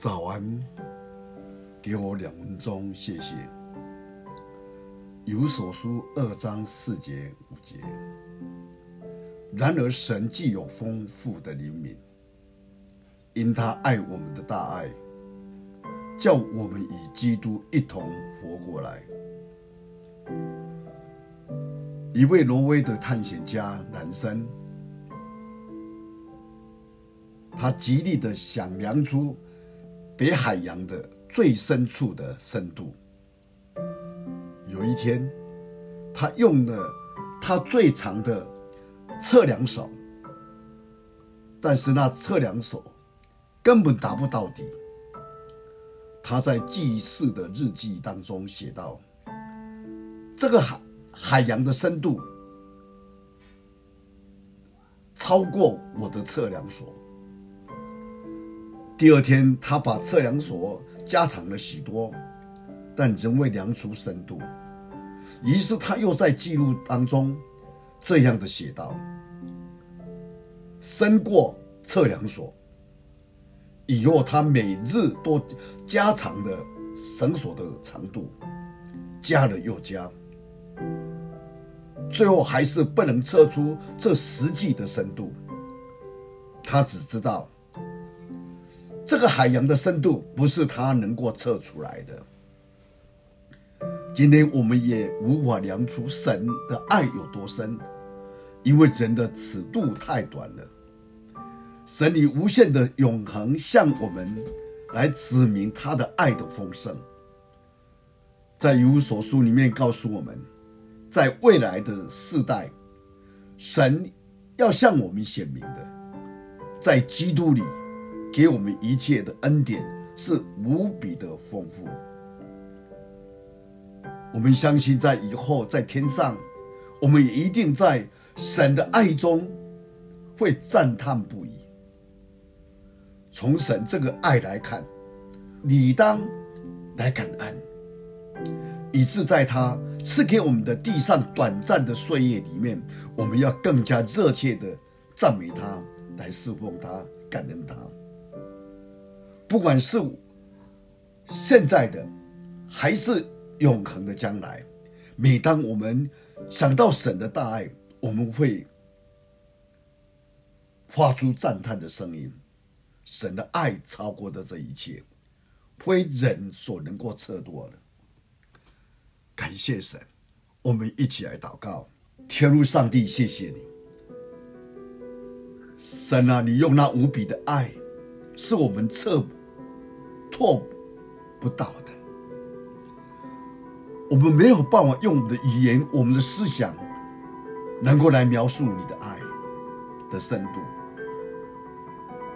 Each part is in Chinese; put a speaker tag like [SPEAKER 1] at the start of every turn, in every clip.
[SPEAKER 1] 早安，给我两分钟，谢谢。有所书二章四节五节。然而，神既有丰富的灵悯，因他爱我们的大爱，叫我们与基督一同活过来。一位挪威的探险家兰森，他极力的想量出北海洋的最深处的深度。有一天，他用了他最长的测量手，但是那测量手根本达不到底。他在记事的日记当中写道：“这个海海洋的深度超过我的测量所。”第二天，他把测量所加长了许多，但仍未量出深度。于是他又在记录当中这样的写道：“深过测量所。”以后他每日都加长的绳索的长度，加了又加，最后还是不能测出这实际的深度。他只知道。这个海洋的深度不是他能够测出来的。今天我们也无法量出神的爱有多深，因为人的尺度太短了。神以无限的永恒向我们来指明他的爱的丰盛。在以弗所书里面告诉我们，在未来的世代，神要向我们显明的，在基督里。给我们一切的恩典是无比的丰富。我们相信，在以后在天上，我们也一定在神的爱中会赞叹不已。从神这个爱来看，理当来感恩，以致在他赐给我们的地上短暂的岁月里面，我们要更加热切的赞美他，来侍奉他，感恩他。不管是现在的，还是永恒的将来，每当我们想到神的大爱，我们会发出赞叹的声音。神的爱超过的这一切，非人所能够测度的。感谢神，我们一起来祷告。天父上帝，谢谢你，神啊，你用那无比的爱，是我们测。错不到的，我们没有办法用我们的语言、我们的思想，能够来描述你的爱的深度。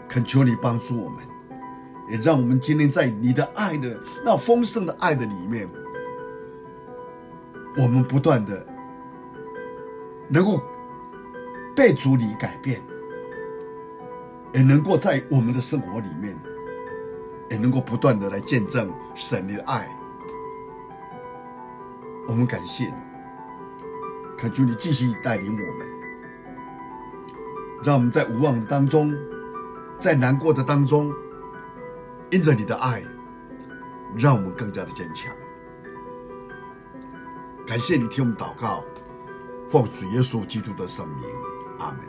[SPEAKER 1] 恳求你帮助我们，也让我们今天在你的爱的那丰盛的爱的里面，我们不断的能够被主你改变，也能够在我们的生活里面。也能够不断的来见证神的爱，我们感谢你，恳求你继续带领我们，让我们在无望的当中，在难过的当中，因着你的爱，让我们更加的坚强。感谢你听我们祷告，奉主耶稣基督的圣名，阿门。